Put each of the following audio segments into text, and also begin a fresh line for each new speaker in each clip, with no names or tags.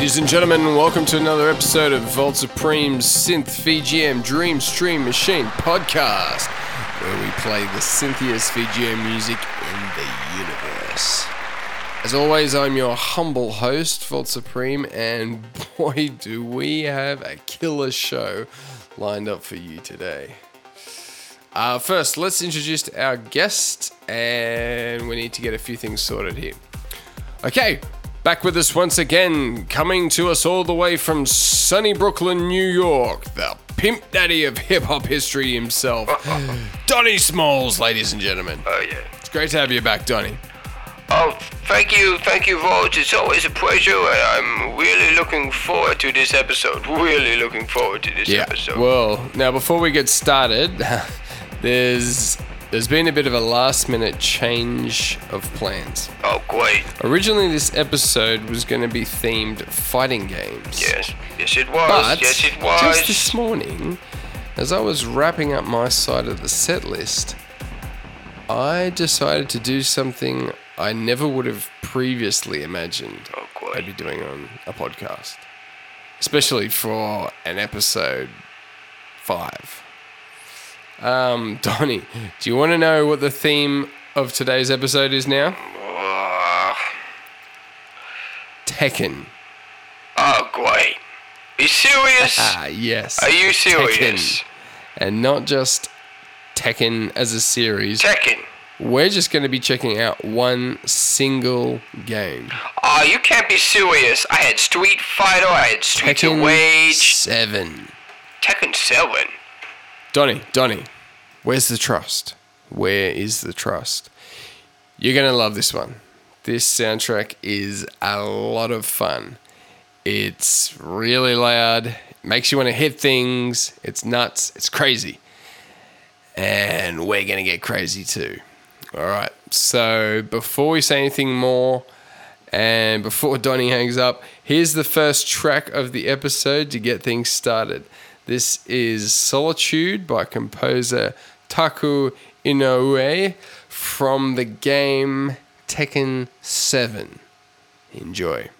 Ladies and gentlemen, welcome to another episode of Vault Supreme's Synth VGM Dream Stream Machine podcast, where we play the synthiest VGM music in the universe. As always, I'm your humble host, Vault Supreme, and boy, do we have a killer show lined up for you today. Uh, first, let's introduce our guest, and we need to get a few things sorted here. Okay, back with us once again, coming to us all the way from sunny Brooklyn, New York, the pimp daddy of hip hop history himself, Donnie Smalls, ladies and gentlemen.
Oh, yeah.
It's great to have you back, Donnie.
Oh, thank you, thank you, Vault. It's always a pleasure, I'm really looking forward to this episode. Really looking forward to this episode.
Well, now before we get started, there's there's been a bit of a last minute change of plans.
oh, great.
Originally, this episode was going to be themed fighting games.
Yes, yes, it was.
But
yes, it was.
just this morning, as I was wrapping up my side of the set list, I decided to do something I never would have previously imagined
Oh,
I'd be doing on a podcast, especially for an episode five. Um, Donnie, do you want to know what the theme of today's episode is now?
Uh,
Tekken.
oh, great. Are you serious?
Ah, yes.
Are you serious?
Tekken. And not just Tekken as a series.
Tekken.
We're just going to be checking out one single game.
Oh, you can't be serious. I had Street Fighter, I had Streets of
Tekken
Rage,
7.
Tekken 7.
Donnie, Donnie, where's the trust? Where is the trust? You're going to love this one. This soundtrack is a lot of fun. It's really loud, it makes you want to hit things. It's nuts, it's crazy. And we're going to get crazy too. All right. So before we say anything more, and before Donnie hangs up, here's the first track of the episode to get things started. This is Solitude by composer Taku Inoue from the game Tekken 7. Enjoy.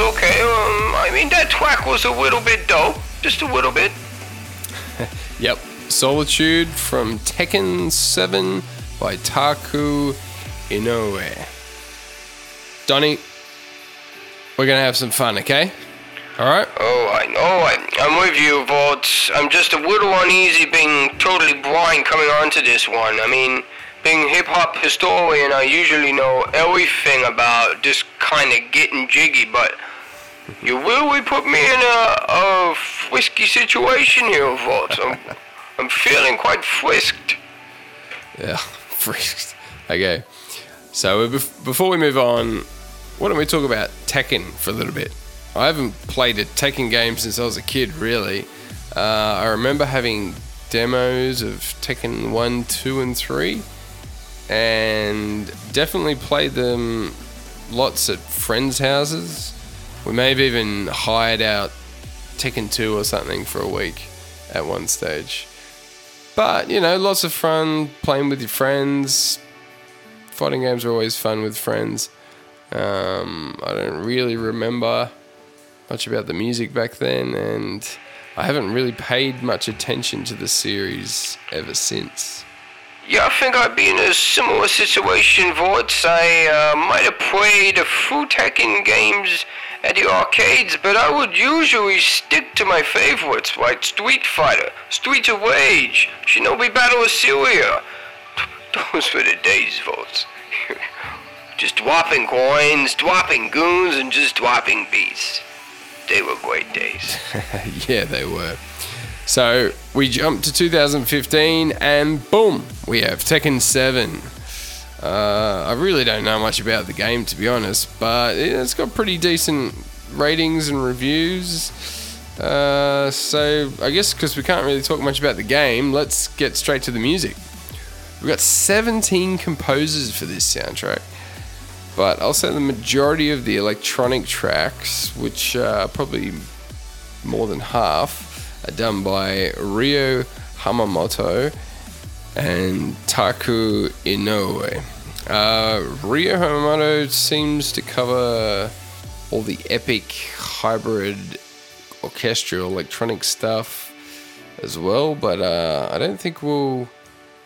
Okay, um, I mean, that track was a little bit dope. Just a little bit.
Yep. Solitude from Tekken 7 by Taku Inoue. Donny, we're going to have some fun, okay? Alright?
Oh, I know. I, I'm with you, Volts. I'm just a little uneasy being totally blind coming onto this one. I mean, being hip hop historian, I usually know everything about this kind of getting jiggy, but you really put me in a, a frisky situation here, Volts. I'm, I'm feeling quite frisked.
Yeah, frisked. Okay. So before we move on, why don't we talk about Tekken for a little bit? I haven't played a Tekken game since I was a kid, really. Uh, I remember having demos of Tekken 1, 2, and 3, and definitely played them lots at friends' houses. We may have even hired out Tekken 2 or something for a week at one stage. But, you know, lots of fun playing with your friends. Fighting games are always fun with friends. Um, I don't really remember much about the music back then, and I haven't really paid much attention to the series ever since.
Yeah, I think I'd be in a similar situation, Vorts. I uh, might have played a few Tekken games at the arcades, but I would usually stick to my favorites like Street Fighter, Streets of Rage, Shinobi Battle of Syria. Those were the days, folks. just dropping coins, dropping goons, and just dropping beats. They were great days.
yeah, they were. So we jump to 2015, and boom, we have Tekken 7. Uh, I really don't know much about the game, to be honest, but it's got pretty decent ratings and reviews. Uh, so I guess because we can't really talk much about the game, let's get straight to the music. We've got 17 composers for this soundtrack, but I'll say the majority of the electronic tracks, which are probably more than half, are done by Ryo Hamamoto and Taku Inoue. Uh, Ryo Hamamoto seems to cover all the epic hybrid orchestral electronic stuff as well, but uh, I don't think we'll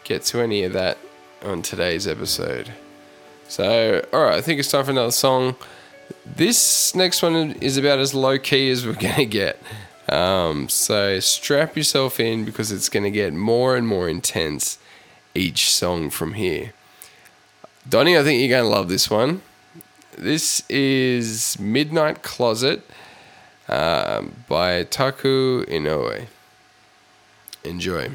get to any of that on today's episode. So, alright, I think it's time for another song. This next one is about as low key as we're going to get. Um, so strap yourself in because it's going to get more and more intense each song from here. Donny, I think you're going to love this one. This is Midnight Closet um, by Taku Inoue. Enjoy.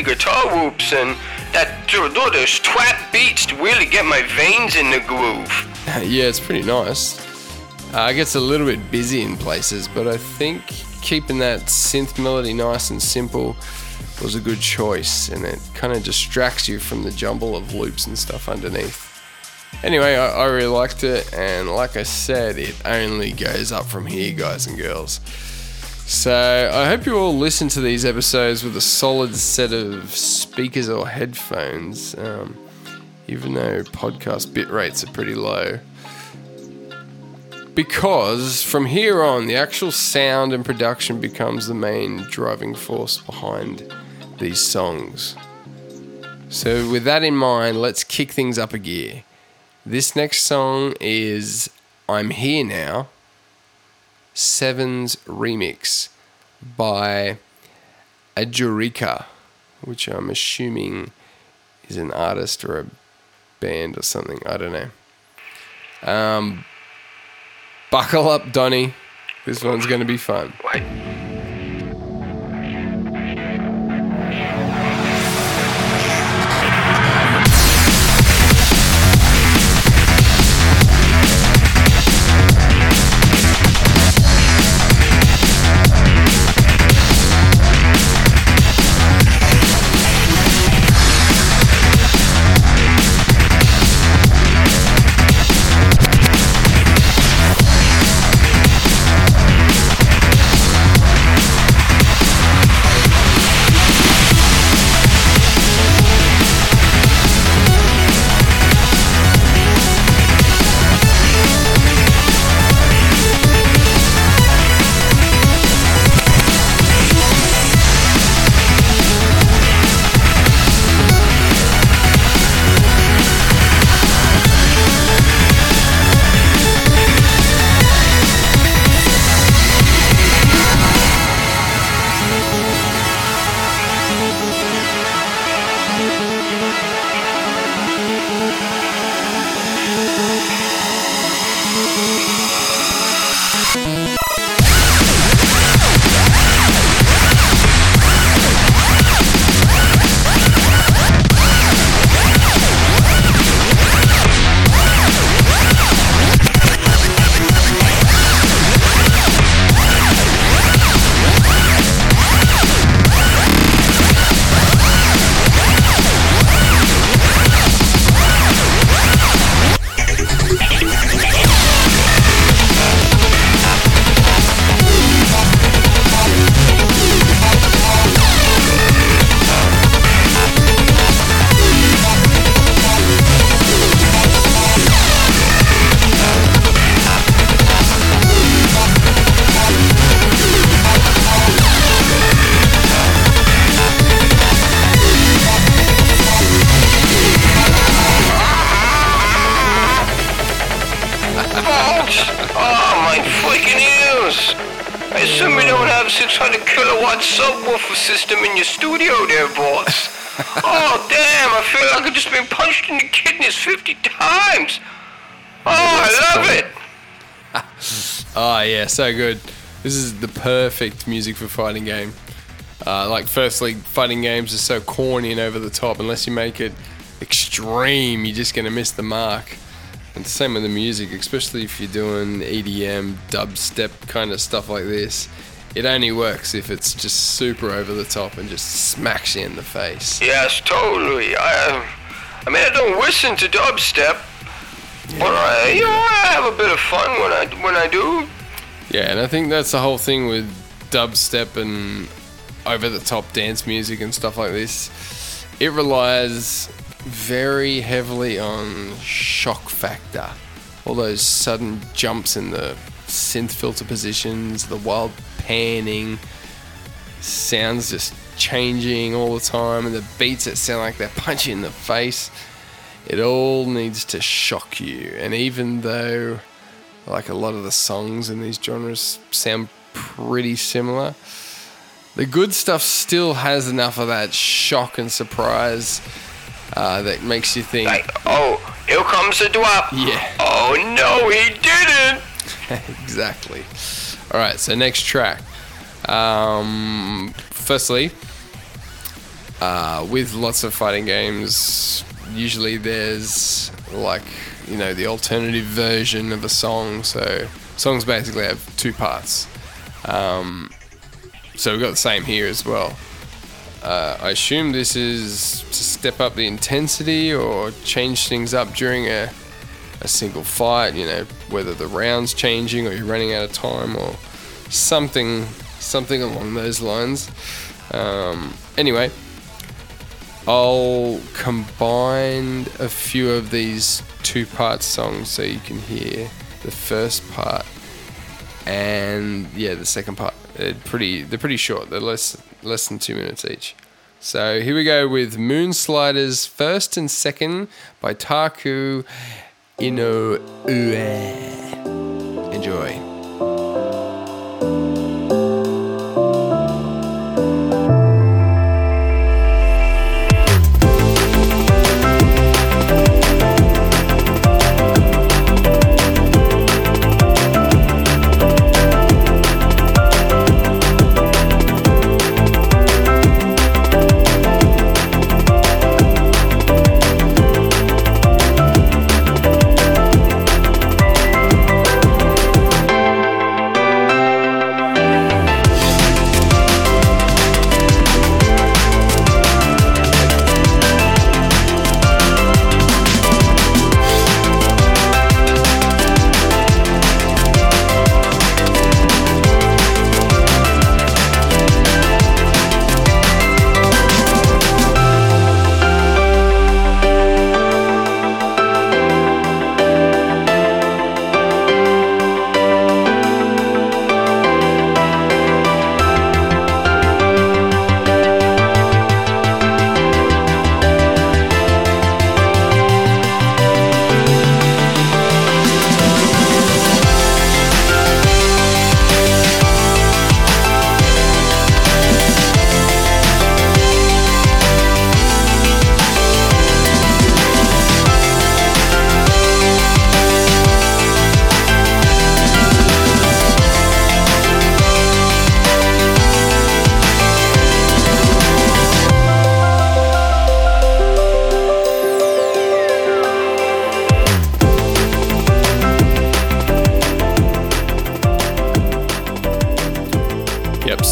Funky guitar whoops and that those trap beats to really get my veins in the groove.
yeah, it's pretty nice. Uh, it gets a little bit busy in places, but I think keeping that synth melody nice and simple was a good choice, and it kind of distracts you from the jumble of loops and stuff underneath. Anyway, I, I, really liked it, and like I said, it only goes up from here, guys and girls. So I hope you all listen to these episodes with a solid set of speakers or headphones, um, even though podcast bit rates are pretty low. Because from here on, the actual sound and production becomes the main driving force behind these songs. So, with that in mind, let's kick things up a gear. This next song is I'm Here Now, Seven's remix by Ajurika, which I'm assuming is an artist or a band or something. I don't know. Um, buckle up, Donny. This one's going to be fun. so good. This is the perfect music for fighting game. Uh, like, firstly, fighting games are so corny and over the top. Unless you make it extreme, you're just going to miss the mark. And the same with the music, especially if you're doing EDM, dubstep kind of stuff like this. It only works if it's just super over the top and just smacks you in the face.
Yes, totally. I, I mean, I don't listen to dubstep, but I, you know, I have a bit of fun when I when I do.
Yeah, and I think that's the whole thing with dubstep and over the top dance music and stuff like this. It relies very heavily on shock factor. All those sudden jumps in the synth filter positions, the wild panning, sounds just changing all the time, and the beats that sound like they're punching in the face. It all needs to shock you. And even though like a lot of the songs in these genres sound pretty similar. The good stuff still has enough of that shock and surprise uh, that makes you think.
Like, oh, here comes the drop.
Yeah.
Oh no, he didn't.
exactly. All right, so next track. Um, firstly, uh, with lots of fighting games, usually there's like you know the alternative version of a song. So songs basically have two parts. Um, so we've got the same here as well. Uh, I assume this is to step up the intensity or change things up during a, a single fight, you know, whether the round's changing or you're running out of time or something something along those lines. Um, anyway, I'll combine a few of these two part songs so you can hear the first part and yeah, the second part. They're pretty they're pretty short. They're less less than two minutes each. So here we go with Moon Sliders first and second by Taku Inoue. Enjoy.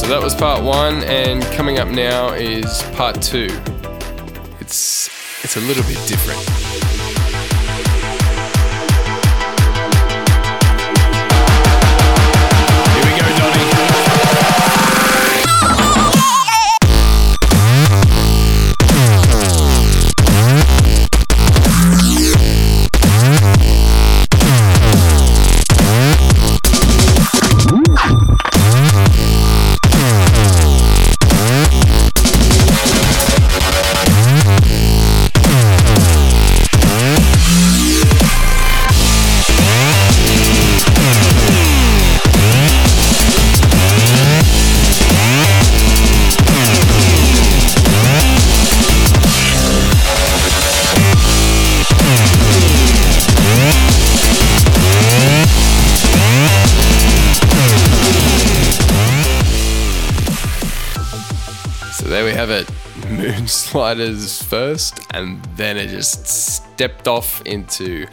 So that was part one, and coming up now is part two. It's it's a little bit different. Have it. Moon Sliders first, and then it just stepped off into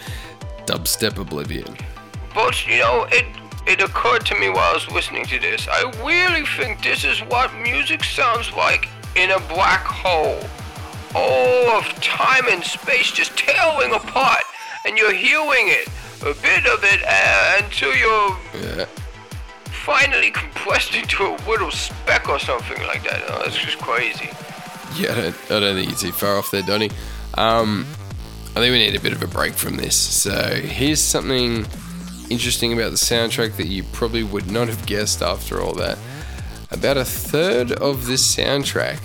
dubstep oblivion.
But you know, it it occurred to me while I was listening to this. I really think this is what music sounds like in a black hole. All of time and space just tearing apart, and you're hearing it, a bit of it, uh, until you're
Yeah.
Finally compressed into a little speck or something like that. Oh, that's just crazy.
Yeah, I don't, I don't think you're too far off there, Donny. Um, I think we need a bit of a break from this. So here's something interesting about the soundtrack that you probably would not have guessed after all that. About a third of this soundtrack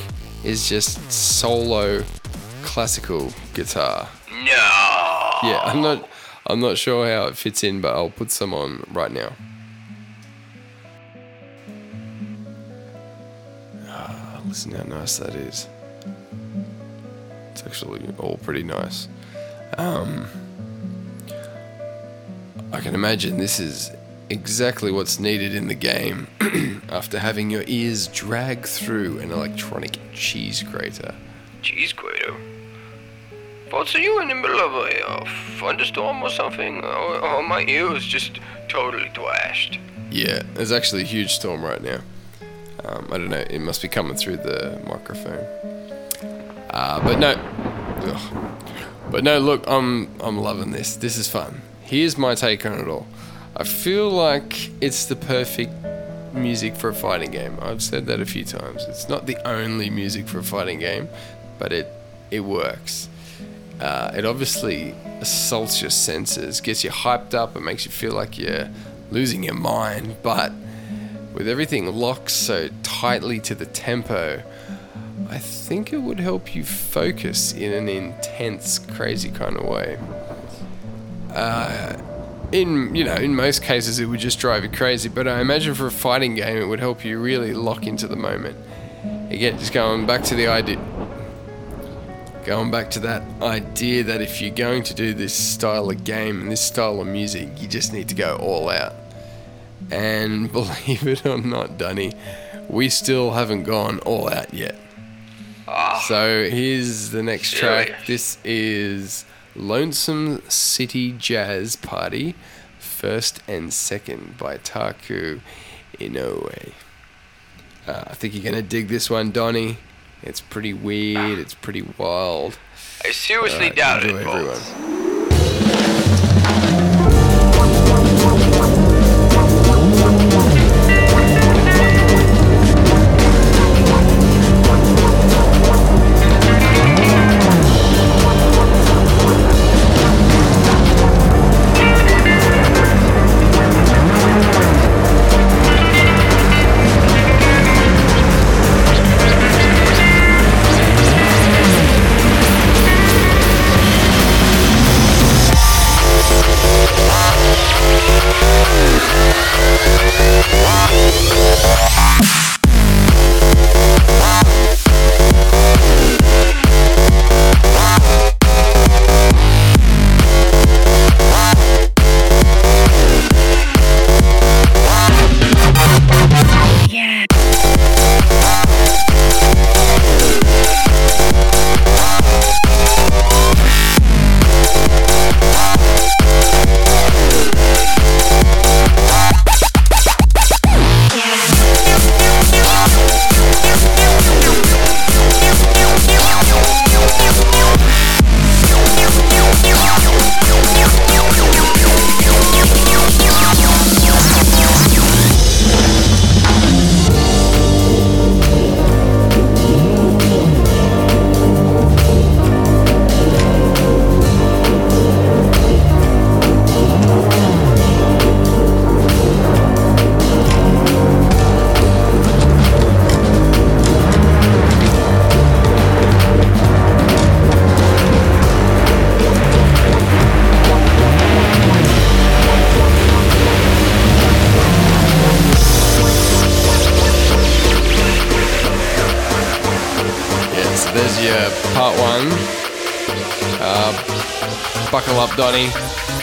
is just solo classical guitar.
No.
Yeah, I'm not I'm not sure how it fits in, but I'll put some on right now. Listen how nice that is. It's actually all pretty nice. Um, I can imagine this is exactly what's needed in the game after having your ears drag through an electronic cheese grater.
Cheese grater. What are you in the middle of a uh, thunderstorm or something? Or, or my ears just totally thrashed.
Yeah, there's actually a huge storm right now. Um, I don't know, it must be coming through the microphone. Uh, but no, ugh. but no. Look, I'm I'm loving this. This is fun. Here's my take on it all. I feel like it's the perfect music for a fighting game. I've said that a few times. It's not the only music for a fighting game, but it it works. Uh, it obviously assaults your senses, gets you hyped up, and makes you feel like you're losing your mind. But with everything locked so tightly to the tempo, I think it would help you focus in an intense, crazy kind of way. Uh, in you know, in most cases, it would just drive you crazy. But I imagine for a fighting game, it would help you really lock into the moment. Again, just going back to the idea, going back to that idea that if you're going to do this style of game and this style of music, you just need to go all out. And believe it or not, Dunny, we still haven't gone all out yet.
Ah,
So here's the next track.
Serious.
This is Lonesome City Jazz Party, first and second by Taku Inoue. Uh, I think you're gonna dig this one, Donny. It's pretty weird. It's pretty wild.
I seriously
Alright,
doubt it,
everyone.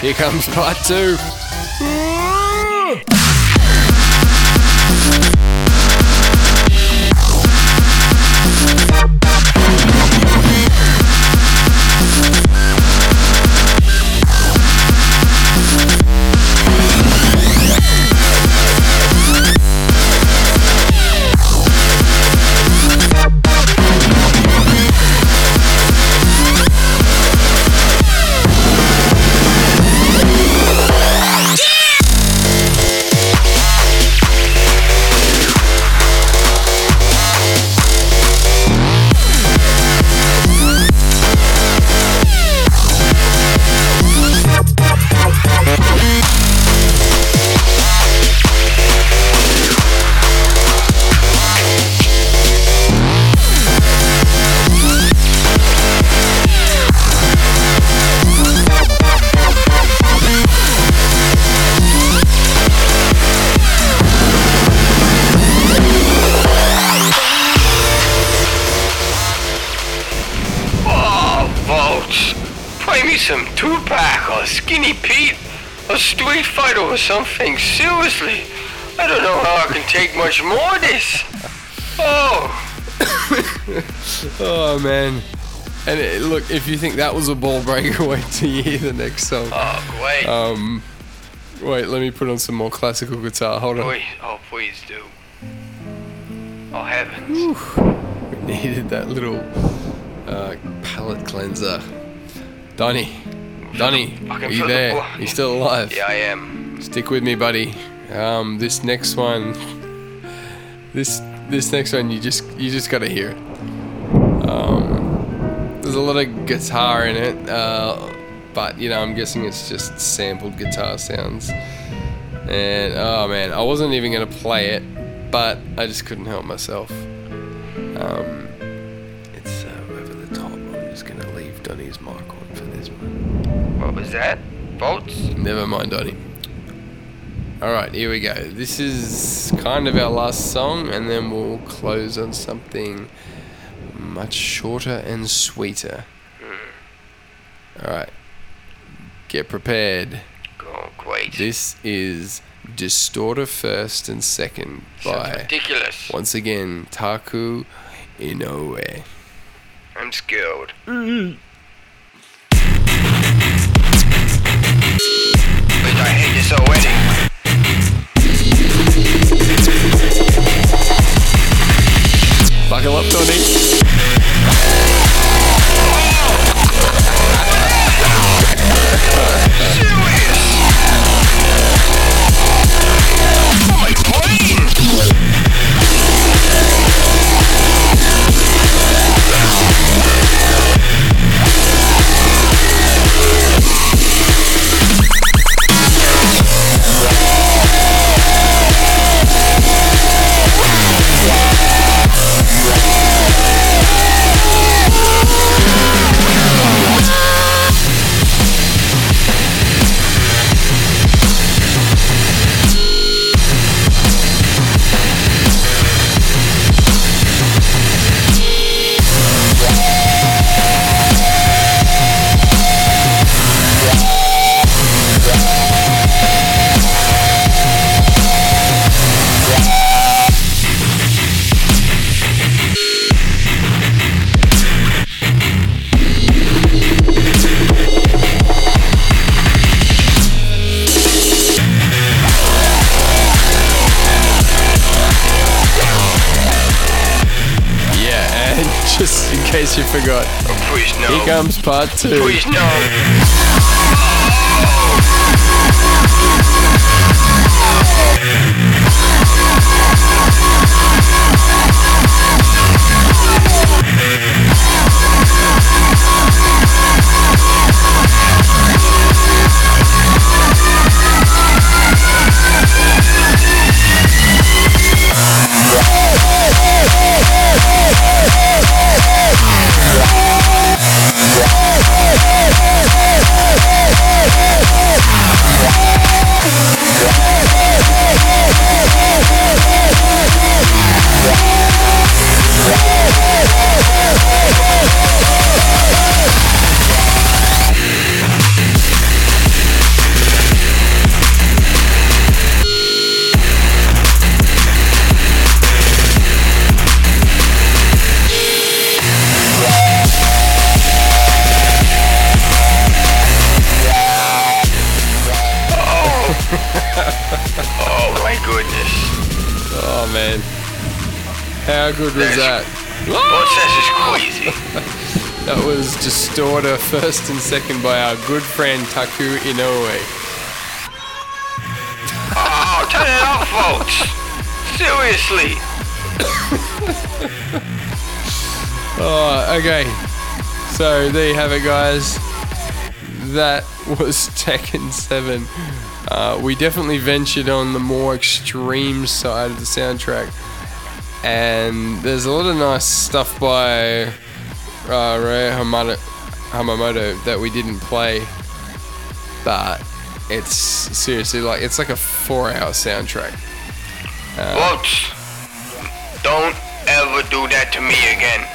Here comes part two.
Skinny Pete a street fighter or something. Seriously, I don't know how I can take much more of this. Oh.
Oh man. And it, look, if you think that was a ball breaker, wait till you hear the next song.
Oh, great.
Um, wait, let me put on some more classical guitar. Hold on.
Please, oh, please do. Oh, heavens.
We needed that little uh, palate cleanser. Donny, Donny, are you
the
there?
blood.
You still alive?
Yeah, I am.
Stick with me, buddy. Um, this next one, this this next one, you just you just gotta hear it. Um, there's a lot of guitar in it, uh, but you know I'm guessing it's just sampled guitar sounds. And oh man, I wasn't even gonna play it, but I just couldn't help myself. Um, it's uh, over the top. I'm just gonna leave Donny's mic on for this one.
What was that? Bolts?
Never mind, Donny. Alright, here we go. This is kind of our last song, and then we'll close on something much shorter and sweeter. Hmm. Alright, get prepared.
Great.
This is Distorter First and Second
Sounds
by,
ridiculous.
once again, Taku Inoue.
I'm scared. But mm-hmm. I hate this already.
Buckle up.
My brain!
Just in case you forgot, here comes part two. How good was that?
Is crazy.
That was Distorter first and second by our good friend Taku Inoue.
Oh, turn it off, folks. Seriously.
Oh, okay. So there you have it, guys. That was Tekken 7. Uh, we definitely ventured on the more extreme side of the soundtrack. And there's a lot of nice stuff by uh, Rei Hamamoto, that we didn't play. But it's seriously like, it's like a four hour soundtrack.
Boats, don't ever do that to me again.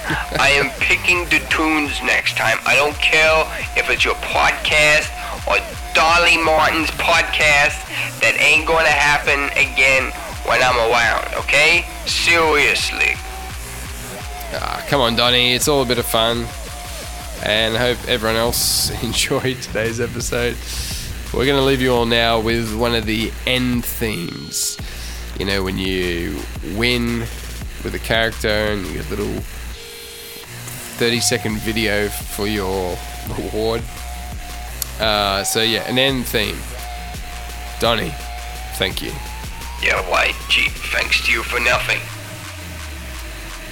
I am picking the tunes next time. I don't care if it's your podcast or Dolly Martin's podcast. That ain't gonna happen again when I'm around, okay? Seriously.
Ah, come on, Donny. It's all a bit of fun. And I hope everyone else enjoyed today's episode. We're going to leave you all now with one of the end themes. You know, when you win with a character and you get a little 30 second video for your reward. Uh, so, yeah, an end theme. Donny, thank you.
Yeah, why, gee, thanks to you for nothing.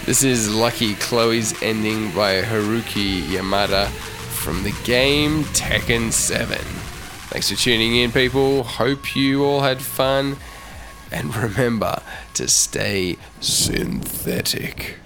This is Lucky Chloe's ending by Haruki Yamada from the game Tekken 7. Thanks for tuning in, people. Hope you all had fun. And remember to stay synthetic.